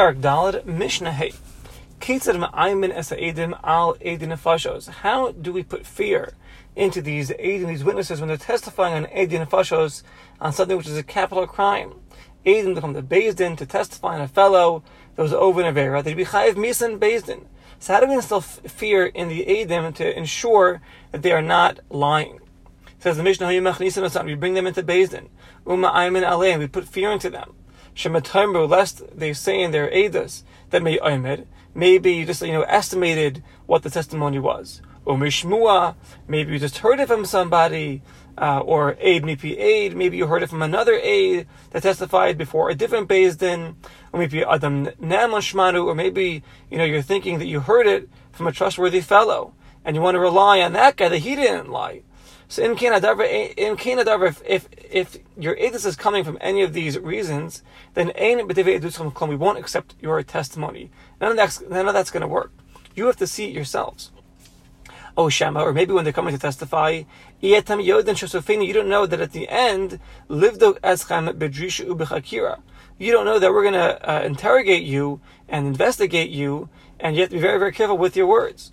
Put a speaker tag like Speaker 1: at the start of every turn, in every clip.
Speaker 1: Parak Dalad Mishnah How do we put fear into these Eidim, these witnesses, when they're testifying on Eidim Nefashos on something which is a capital crime? Eidim to come to Bezdin to testify on a fellow that was over in Avera. They'd be Chayiv Misan Bezdin. So how do we instill fear in the Eidim to ensure that they are not lying? It says the Mishnah, we bring them into Bezdin. Uma Ayman Aleim, we put fear into them. Shematamru, lest they say in their Eidas that may Aymed, maybe you just you know estimated what the testimony was. Or Mishmua, maybe you just heard it from somebody, uh, or aid maybe aid, maybe you heard it from another aid that testified before a different Din, or maybe Adam Namashmanu, or maybe you know you're thinking that you heard it from a trustworthy fellow, and you want to rely on that guy that he didn't lie. So in Kanadavar, in Kanadavar, if, if if your edus is coming from any of these reasons, then we won't accept your testimony. None of that's none of that's going to work. You have to see it yourselves. Oh Shema, or maybe when they're coming to testify, you don't know that at the end, livdo eschem bedrisha ubechakira. You don't know that we're going to uh, interrogate you and investigate you, and you have to be very, very careful with your words.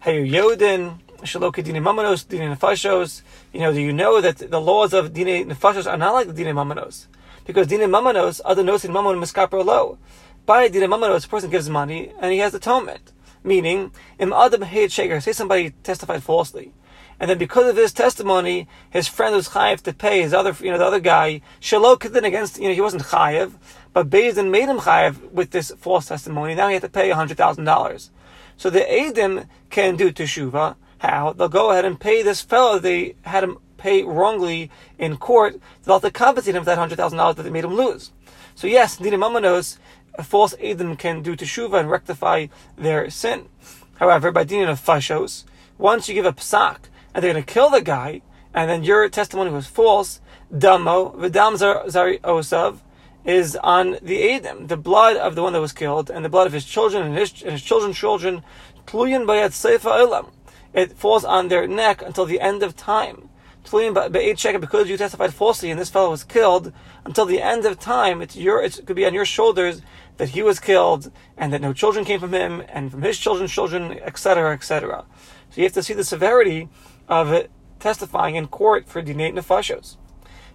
Speaker 1: Hey, Yodin, Shalokadine Mamanos, Dine Nefashos. You know, do you know that the laws of Dine Nefashos are not like the Dine Mamanos? Because Dine Mamanos, other nosin Mamon Miskapra lo. By Dine Mamanos, a person gives money and he has atonement. Meaning, Im Adam Heid Shaker, say somebody testified falsely. And then because of his testimony, his friend was chayiv to pay his other, you know, the other guy, shalok then against, you know, he wasn't chayiv, but Bezdin made him chayiv with this false testimony. Now he had to pay $100,000. So the Adim can do teshuva, how? They'll go ahead and pay this fellow they had him pay wrongly in court. They'll have to compensate him for that hundred thousand dollars that they made him lose. So yes, Nidim Mamanos, a false Adam can do teshuva and rectify their sin. However, by dealing of fashos, once you give a psak and they're going to kill the guy, and then your testimony was false, damo v'dam zari osav is on the Adam, the blood of the one that was killed, and the blood of his children and his, and his children's children, tluyin bayat seifa olam it falls on their neck until the end of time. Because you testified falsely and this fellow was killed, until the end of time, it's your, it could be on your shoulders that he was killed and that no children came from him and from his children's children, etc., etc. So you have to see the severity of testifying in court for dinate nefashos.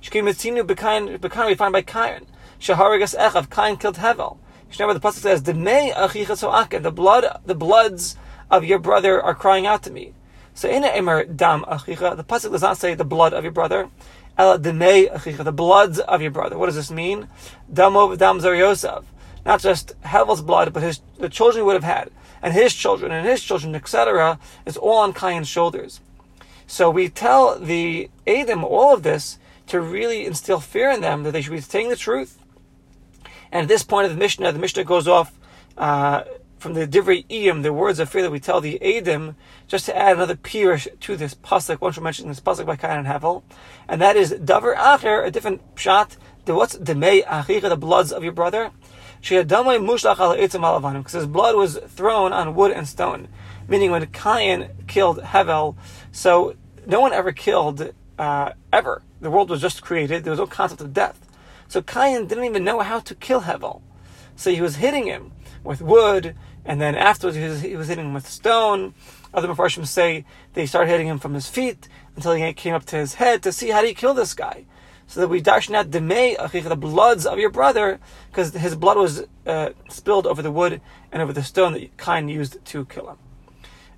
Speaker 1: Shkimitzinu b'kain we find by Kain. Shaharigas echav Kain killed Hevel. Remember the pasuk says, "The blood, the bloods of your brother are crying out to me. So in Emer Dam Achicha, the pasuk does not say the blood of your brother. Ela Demei Achicha, the bloods of your brother. What does this mean? Damov Dam Zar Yosef. Not just Hevel's blood, but his the children he would have had, and his children, and his children, etc. is all on Cain's shoulders. So we tell the Adam all of this to really instill fear in them that they should be saying the truth. And at this point of the Mishnah, the Mishnah goes off uh, from the Divrei Iyim, the words of fear that we tell the Adim, just to add another pirish to this pasuk. Once we mention this pasuk by Kain and Havel, and that is Davar Acher, a different shot. The what's Demei Achicha, the bloods of your brother. Sheadamai Mushlach al Alavanim, because his blood was thrown on wood and stone. Meaning when Cain killed Havel, so no one ever killed uh, ever. The world was just created. There was no concept of death. So Cain didn't even know how to kill Hevel. So he was hitting him with wood and then afterwards he was, he was hitting him with stone. Other Mepharshim say they started hitting him from his feet until he came up to his head to see how do you kill this guy. So that we darshan out the bloods of your brother, because his blood was uh, spilled over the wood and over the stone that Cain used to kill him.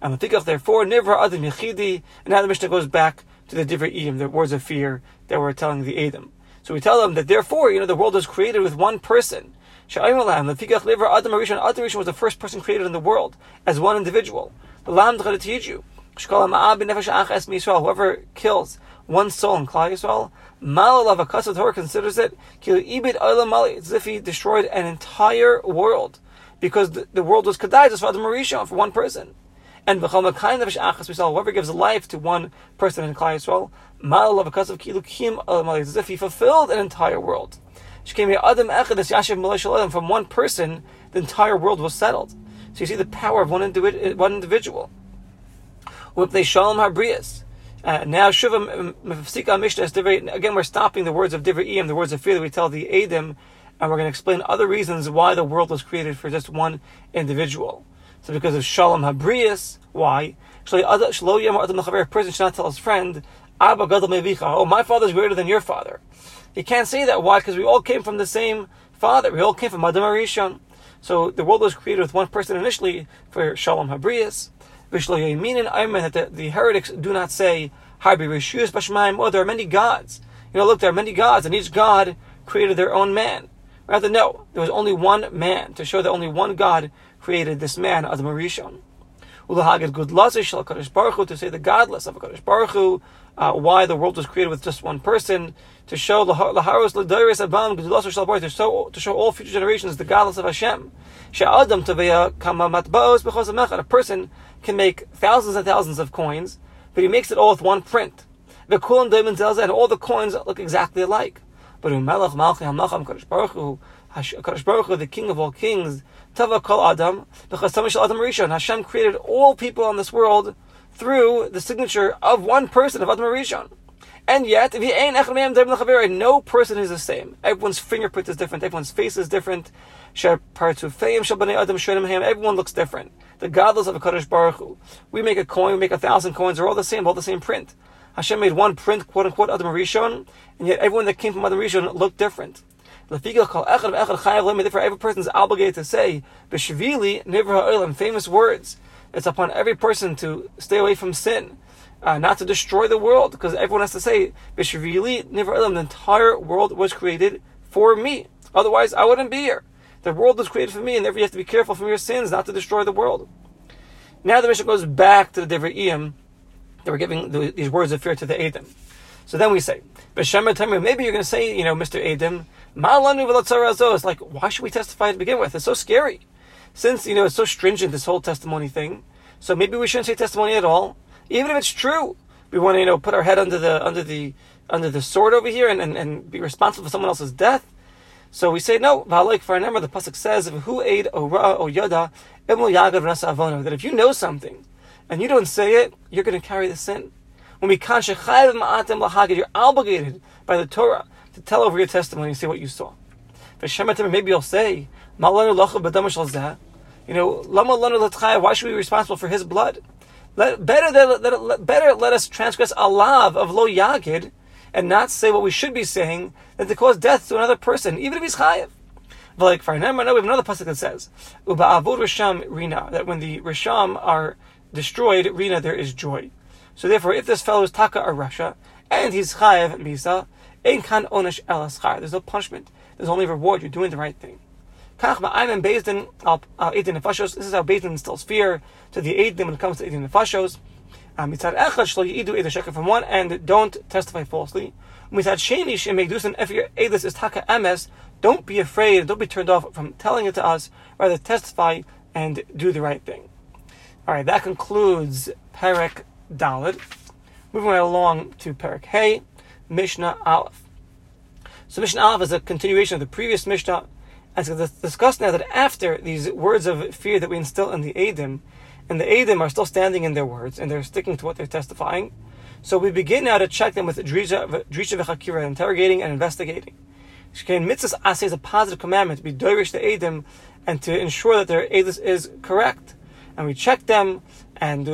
Speaker 1: And the Tikach, therefore, Nivra Adam Yechidi, and now the Mishnah goes back to the Divrei Iyim, the words of fear that we're telling the Adam. So we tell them that therefore, you know, the world was created with one person. Adam Rishon was the first person created in the world as one individual. The Lam Yiju. Whoever kills one soul in Klal Yisrael, Malalav Akasad Torah considers it It's as if he destroyed an entire world because the, the world was Kadai just for Adam Rishon for one person. And whoever gives life to one person in Klal Yisrael, Malalav Akasad Kilukim It's as if he fulfilled an entire world. From one person, the entire world was settled. So you see the power of one, individ- one individual. Shalom Habrias. Uh, now, Shuvah Mishnah again, we're stopping the words of Divrei the words of fear that we tell the Adim and we're going to explain other reasons why the world was created for just one individual. So because of Shalom Habrius, why? A person should not tell his friend, oh, my father is greater than your father. He can't say that. Why? Because we all came from the same father. We all came from Adam Arishon. So the world was created with one person initially for Shalom Habrius. Meaning, I mean that the, the heretics do not say, oh, there are many gods. You know, look, there are many gods, and each god created their own man. Rather, no, there was only one man to show that only one God created this man, Adam Rishon. Ulahagid Gudlasish Shal Kadosh Baruch to say the gadlus of Kadosh Baruch Hu, uh, why the world was created with just one person, to show Laharos Ladiris Abam Gudlasish Shal Baruch to show all future generations the gadlus of Hashem. She'adam Taveya Kama Matbaos Bechos A person can make thousands and thousands of coins, but he makes it all with one print. The Kulam Diamond and all the coins look exactly alike. But Melech Malchi Hamacham Kadosh Baruch Hu, Kadosh Baruch Hu, the King of all kings, Tava Kol Adam, Adam Rishon. Hashem created all people on this world through the signature of one person of Adam Rishon. And yet, no person is the same. Everyone's fingerprint is different. Everyone's face is different. Everyone looks different. The gadlus of a Kadosh Baruch Hu. We make a coin, we make a thousand coins, they're all the same, all the same print. Hashem made one print, quote unquote, Adam Rishon, and yet everyone that came from Adam Rishon looked different. Every person is obligated to say, B'shvili nivra ha'olam, famous words. It's upon every person to stay away from sin, uh, not to destroy the world, because everyone has to say, B'shvili nivra ha'olam, the entire world was created for me. Otherwise, I wouldn't be here. The world was created for me, and therefore you have to be careful from your sins, not to destroy the world. Now the Mishnah goes back to the Devriyim, they were giving the, these words of fear to the Edom. So then we say, maybe you're going to say, you know, Mr. Edom, it's like, why should we testify to begin with? It's so scary. Since, you know, it's so stringent, this whole testimony thing. So maybe we shouldn't say testimony at all. Even if it's true. We want to, you know, put our head under the, under the, under the sword over here and, and, and be responsible for someone else's death. So we say no. V'halek for number, the pasuk says, "Who aid o ra o yada that if you know something and you don't say it, you're going to carry the sin. When we Lahag, you're obligated by the Torah to tell over your testimony and say what you saw. Maybe you'll say, you know, why should we be responsible for his blood? Let, better, let, let, better let us transgress a lav of lo yagid and not say what we should be saying than to cause death to another person, even if he's chayiv. Like for now, we have another pasuk that says, risham rina," that when the risham are destroyed, Rina, there is joy. So therefore, if this fellow is Taka or rasha, and he's Chayev Misa, Ein kan elas There's no punishment. There's only reward. You're doing the right thing. Kach al Nefashos. This is how Bezdin instills fear to the Eidim when it comes to Eidim Nefashos. Uh, mitzad echad shlo yidu eda sheker from one and don't testify falsely. Mitzad sheni shem megdusin if your edus is taka emes, don't be afraid, don't be turned off from telling it to us. Rather testify and do the right thing. All right, that concludes Perek Dalit. Moving right along to Perek Hey, Mishnah Aleph. So Mishnah Aleph is a continuation of the previous Mishnah, and it's discuss now that after these words of fear that we instill in the Adim, and the Adim are still standing in their words, and they're sticking to what they're testifying, so we begin now to check them with Drisha v'Chakira, interrogating and investigating. Shkein mitzvahs asay is a positive commandment to be doirish the Adim, and to ensure that their Adis is correct and we check them and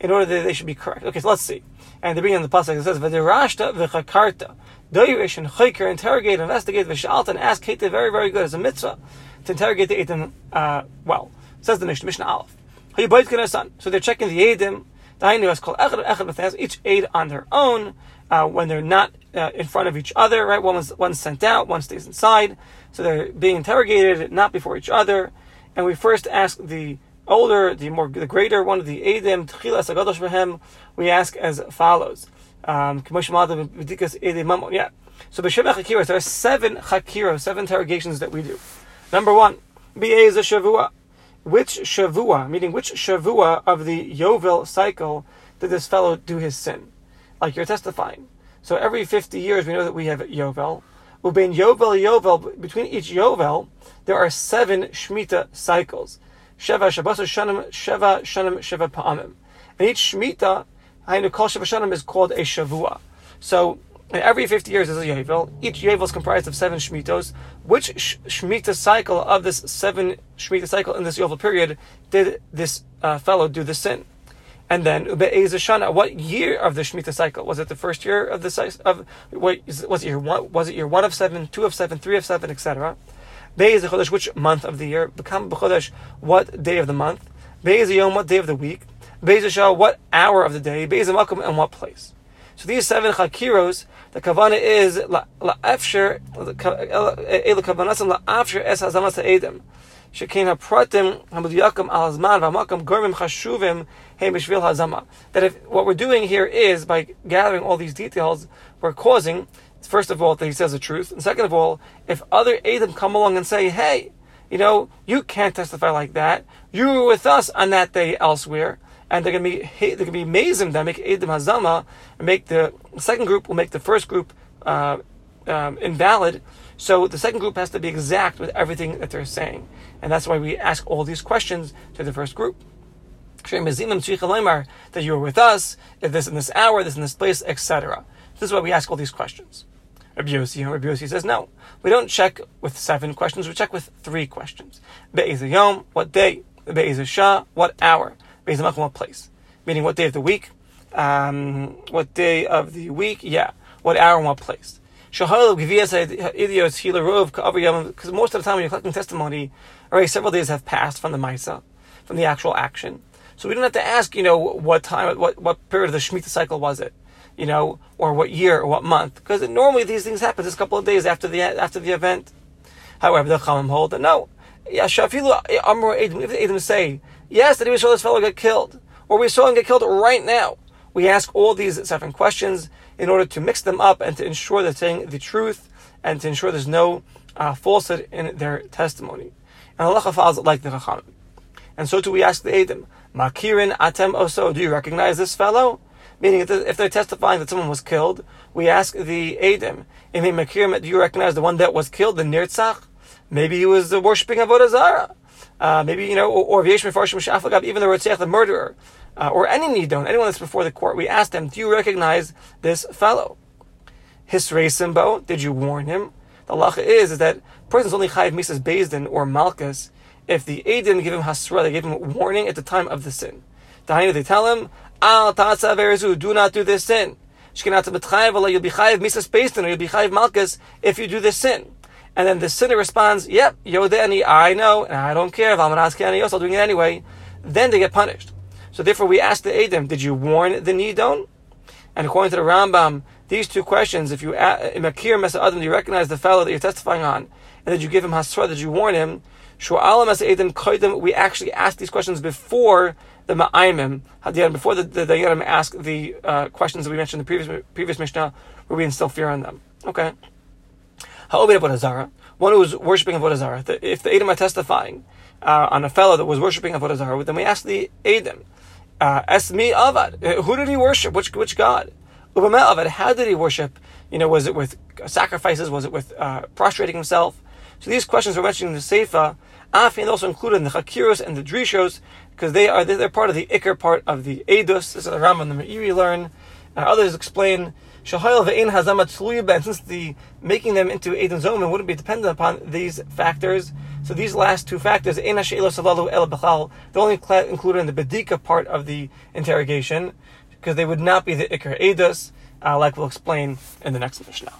Speaker 1: in order that they should be correct. Okay, so let's see. And the beginning of the pasuk it says V'derashta v'chakarta doirish and chayker interrogate, investigate v'shalta and ask Kate very very good as a mitzvah to interrogate the Edom uh, well. Says the Mishnah Mishnah Aleph. So they're checking the Edim. Is Echad each aid on their own. Uh, when they're not uh, in front of each other, right? One was one's sent out, one stays inside. So they're being interrogated, not before each other. And we first ask the older, the more, the greater one of the Edim, Tchilas Agadosh Behem, we ask as follows. Um, yeah. So B'Shem Chakiros, there are seven Chakiros, seven interrogations that we do. Number one, BA is a Shavua. Which Shavua, meaning which Shavua of the Yovel cycle did this fellow do his sin? Like you're testifying. So every 50 years we know that we have Yovel. Ubein Yovel Yovel, between each Yovel, there are seven Shemitah cycles. Sheva Shabbos Shanim, Sheva Shanim, Sheva Pa'amim. And each Shemitah, Hainu Kol Sheva Shanim is called a Shavua. So every 50 years is a Yovel. Each Yovel is comprised of seven Shmitos. Which sh- Shemitah cycle of this seven Shemitah cycle in this Yovel period did this uh, fellow do the sin? And then Shana, what year of the Shemitah cycle? Was it the first year of the? Of, what, was it year one? Was it year one of seven, two of seven, three of seven, etc.? Chodesh, which month of the year? Become B'chodesh, what day of the month? Be'ez Yom, what day of the week? Be'ez Shah, what hour of the day? Be'ez Makom, and what place? So these seven chakiros, the kavana is la'afsher, elu kavanasam la'afsher es hazamas ha'edim. Shekin hapratim hamudiyakam al hazman v'hamakam gormim chashuvim hey hazama. That if what we're doing here is by gathering all these details, we're causing, first of all, that he says the truth, and second of all, if other edim come along and say, hey, you know, you can't testify like that. You were with us on that day elsewhere and they're going to be they're going to be mazim that make edim hazama and make the second group will make the first group uh, um, invalid. So the second group has to be exact with everything that they're saying, and that's why we ask all these questions to the first group. That you were with us, if this in this hour, this in this place, etc. This is why we ask all these questions. Rabbi Yossi, Rabbi Yossi says no. We don't check with seven questions. We check with three questions. Be'ez yom, what day? Be'ez shah, what hour? Be'ez what place? Meaning what day of the week? Um, what day of the week? Yeah. What hour and what place? Because most of the time when you're collecting testimony, already several days have passed from the Maisa, from the actual action. So we don't have to ask, you know, what time, what, what period of the Shemitah cycle was it, you know, or what year or what month, because normally these things happen just a couple of days after the after the event. However, the Chachamim hold that no, Shafilu Amr Edom, if the Edom say, yes, that we saw this fellow get killed, or we saw him get killed right now, we ask all these seven questions in order to mix them up and to ensure they're saying the truth and to ensure there's no uh, falsehood in their testimony. And Allah follows like the Chachamim. And so too we ask the Edom, Makirin atem oso, do you recognize this fellow? Meaning, if they're testifying that someone was killed, we ask the Makirin, do you recognize the one that was killed, the Nirtzach? Maybe he was worshipping Avodah Zarah. Uh, maybe, you know, or Shafagab, even the Rotziach, the murderer, uh, or any Nidon, anyone that's before the court, we ask them, do you recognize this fellow? Hisrei Simbo, did you warn him? The halacha is, is that person's only chayiv misas bezdin or malchus if the Adim give him hasra, they give him warning at the time of the sin. Dahainu, they tell him, Al ta'atza verezu, do not do this sin. You'll be chayiv misas bezdin, or you'll be chayiv malchus if you do this sin. And then the sinner responds, Yep, Yodeni, I know, and I don't care. If I'm also doing it anyway. Then they get punished. So therefore, we ask the Adam, Did you warn the Nidon? And according to the Rambam, these two questions, if you Makir Mesa Adam, do you recognize the fellow that you're testifying on? And did you give him Hasra? Did you warn him? We actually ask these questions before the Ma'aimim, before the, the Dayanim ask the uh, questions that we mentioned in the previous, previous Mishnah, where we instill fear on them. Okay. Ha'obed Avodah one who was worshipping Avodah Zarah. If the Edom are testifying uh, on a fellow that was worshipping Avodah Zarah, then we ask the Edom, uh, Esmi Avad, uh, who did he worship? Which which God? Ubameh Avad, how did he worship? You know, was it with sacrifices? Was it with uh, prostrating himself? So these questions are mentioned in the Seifa. Afin also included in the Chakiros and the Drishos, because they are they're part of the Iker part of the Edus. This is the Rambam and the Meiri learn. Uh, others explain Shahayel ve'in hazamat tzluya since the making them into Eden Zoman wouldn't be dependent upon these factors. So these last two factors, ein salalu el b'chal, they're only included in the bedika part of the interrogation, because they would not be the ikar edus, uh, like we'll explain in the next Mishnah.